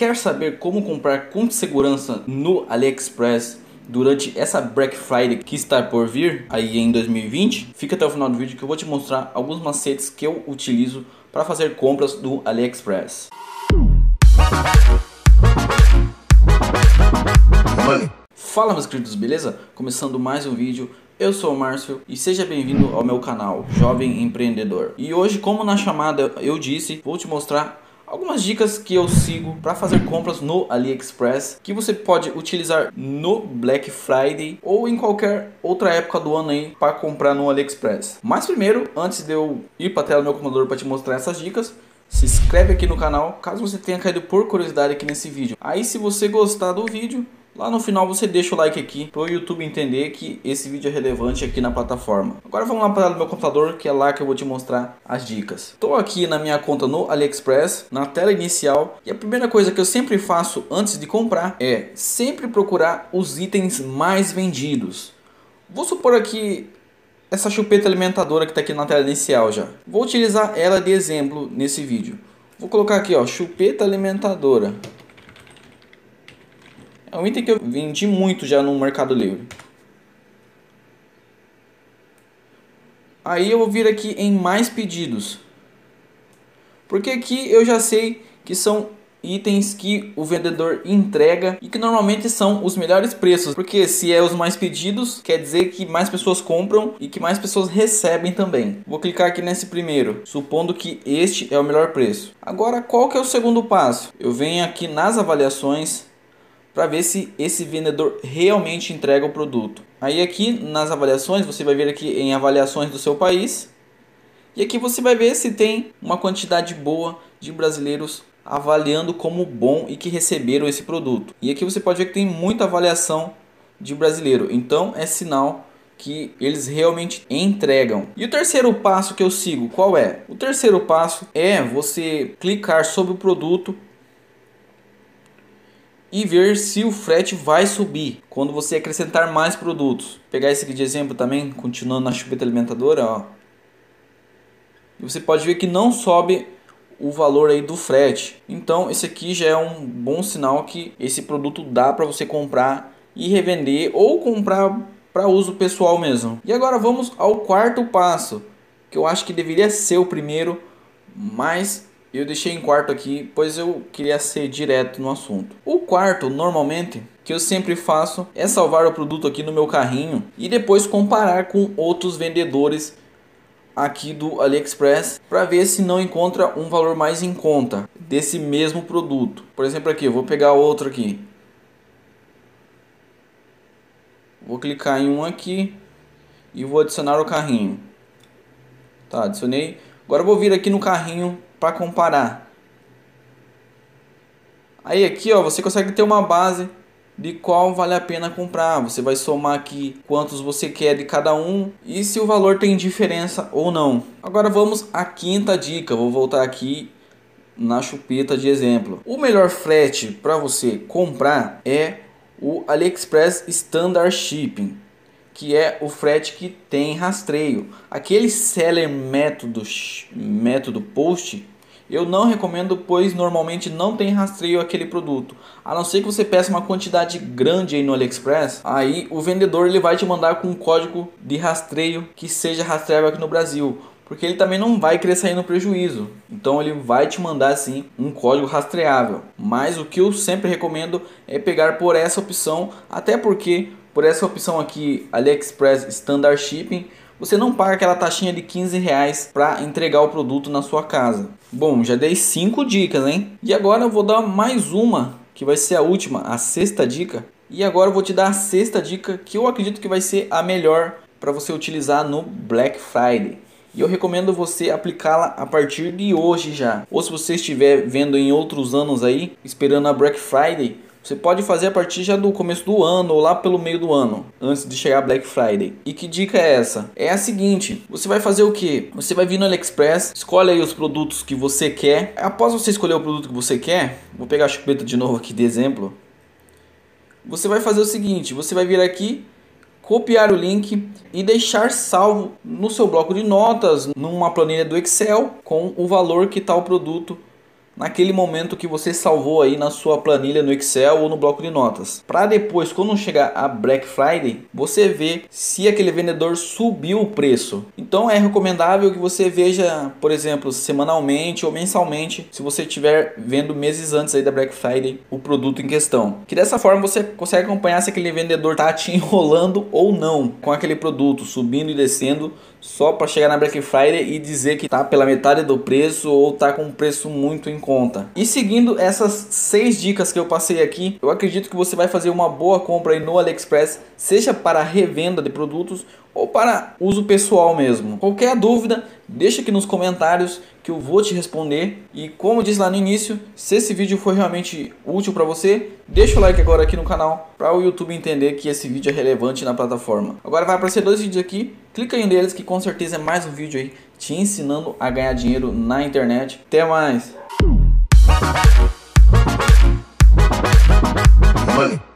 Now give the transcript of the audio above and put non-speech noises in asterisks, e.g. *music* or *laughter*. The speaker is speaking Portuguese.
Quer saber como comprar com segurança no AliExpress durante essa Black Friday que está por vir aí em 2020? Fica até o final do vídeo que eu vou te mostrar alguns macetes que eu utilizo para fazer compras do AliExpress. Fala meus queridos, beleza? Começando mais um vídeo, eu sou o Márcio e seja bem-vindo ao meu canal Jovem Empreendedor. E hoje, como na chamada eu disse, vou te mostrar algumas dicas que eu sigo para fazer compras no AliExpress que você pode utilizar no Black Friday ou em qualquer outra época do ano aí para comprar no AliExpress. Mas primeiro, antes de eu ir para a tela do meu computador para te mostrar essas dicas, se inscreve aqui no canal caso você tenha caído por curiosidade aqui nesse vídeo. Aí se você gostar do vídeo, Lá no final você deixa o like aqui para o YouTube entender que esse vídeo é relevante aqui na plataforma. Agora vamos lá para o meu computador que é lá que eu vou te mostrar as dicas. Estou aqui na minha conta no AliExpress, na tela inicial e a primeira coisa que eu sempre faço antes de comprar é sempre procurar os itens mais vendidos. Vou supor aqui essa chupeta alimentadora que está aqui na tela inicial já. Vou utilizar ela de exemplo nesse vídeo. Vou colocar aqui ó, chupeta alimentadora. É um item que eu vendi muito já no Mercado Livre. Aí eu vou vir aqui em mais pedidos. Porque aqui eu já sei que são itens que o vendedor entrega e que normalmente são os melhores preços, porque se é os mais pedidos, quer dizer que mais pessoas compram e que mais pessoas recebem também. Vou clicar aqui nesse primeiro, supondo que este é o melhor preço. Agora, qual que é o segundo passo? Eu venho aqui nas avaliações, para ver se esse vendedor realmente entrega o produto. Aí aqui nas avaliações, você vai ver aqui em avaliações do seu país. E aqui você vai ver se tem uma quantidade boa de brasileiros avaliando como bom e que receberam esse produto. E aqui você pode ver que tem muita avaliação de brasileiro. Então é sinal que eles realmente entregam. E o terceiro passo que eu sigo, qual é? O terceiro passo é você clicar sobre o produto e ver se o frete vai subir quando você acrescentar mais produtos. Pegar esse aqui de exemplo também, continuando na chupeta alimentadora, ó. E você pode ver que não sobe o valor aí do frete. Então, esse aqui já é um bom sinal que esse produto dá para você comprar e revender ou comprar para uso pessoal mesmo. E agora vamos ao quarto passo, que eu acho que deveria ser o primeiro, mas eu deixei em quarto aqui, pois eu queria ser direto no assunto. O quarto, normalmente, que eu sempre faço é salvar o produto aqui no meu carrinho e depois comparar com outros vendedores aqui do AliExpress para ver se não encontra um valor mais em conta desse mesmo produto. Por exemplo, aqui, eu vou pegar outro aqui. Vou clicar em um aqui e vou adicionar o carrinho. Tá, adicionei. Agora vou vir aqui no carrinho para comparar. Aí aqui ó, você consegue ter uma base de qual vale a pena comprar. Você vai somar aqui quantos você quer de cada um e se o valor tem diferença ou não. Agora vamos à quinta dica. Vou voltar aqui na chupeta de exemplo. O melhor frete para você comprar é o AliExpress Standard Shipping, que é o frete que tem rastreio. Aquele seller método método post eu não recomendo, pois normalmente não tem rastreio aquele produto. A não ser que você peça uma quantidade grande aí no AliExpress, aí o vendedor ele vai te mandar com um código de rastreio que seja rastreável aqui no Brasil. Porque ele também não vai querer sair no prejuízo. Então ele vai te mandar sim um código rastreável. Mas o que eu sempre recomendo é pegar por essa opção, até porque por essa opção aqui, AliExpress Standard Shipping, você não paga aquela taxinha de 15 reais para entregar o produto na sua casa. Bom, já dei 5 dicas, hein? E agora eu vou dar mais uma, que vai ser a última, a sexta dica. E agora eu vou te dar a sexta dica, que eu acredito que vai ser a melhor para você utilizar no Black Friday. E eu recomendo você aplicá-la a partir de hoje já. Ou se você estiver vendo em outros anos aí, esperando a Black Friday, você pode fazer a partir já do começo do ano ou lá pelo meio do ano, antes de chegar Black Friday. E que dica é essa? É a seguinte: você vai fazer o que? Você vai vir no AliExpress, escolhe aí os produtos que você quer. Após você escolher o produto que você quer, vou pegar a chupeta de novo aqui de exemplo. Você vai fazer o seguinte: você vai vir aqui, copiar o link e deixar salvo no seu bloco de notas, numa planilha do Excel, com o valor que está o produto naquele momento que você salvou aí na sua planilha no Excel ou no bloco de notas. Para depois, quando chegar a Black Friday, você ver se aquele vendedor subiu o preço. Então é recomendável que você veja, por exemplo, semanalmente ou mensalmente, se você estiver vendo meses antes aí da Black Friday o produto em questão. Que dessa forma você consegue acompanhar se aquele vendedor tá te *laughs* enrolando ou não com aquele produto, subindo e descendo só para chegar na Black Friday e dizer que tá pela metade do preço ou tá com um preço muito em conta. E seguindo essas seis dicas que eu passei aqui, eu acredito que você vai fazer uma boa compra aí no AliExpress, seja para revenda de produtos ou para uso pessoal mesmo. Qualquer dúvida, deixa aqui nos comentários que eu vou te responder. E como disse lá no início, se esse vídeo foi realmente útil para você, deixa o like agora aqui no canal para o YouTube entender que esse vídeo é relevante na plataforma. Agora vai aparecer dois vídeos aqui, clica em um deles que com certeza é mais um vídeo aí te ensinando a ganhar dinheiro na internet. Até mais! Money.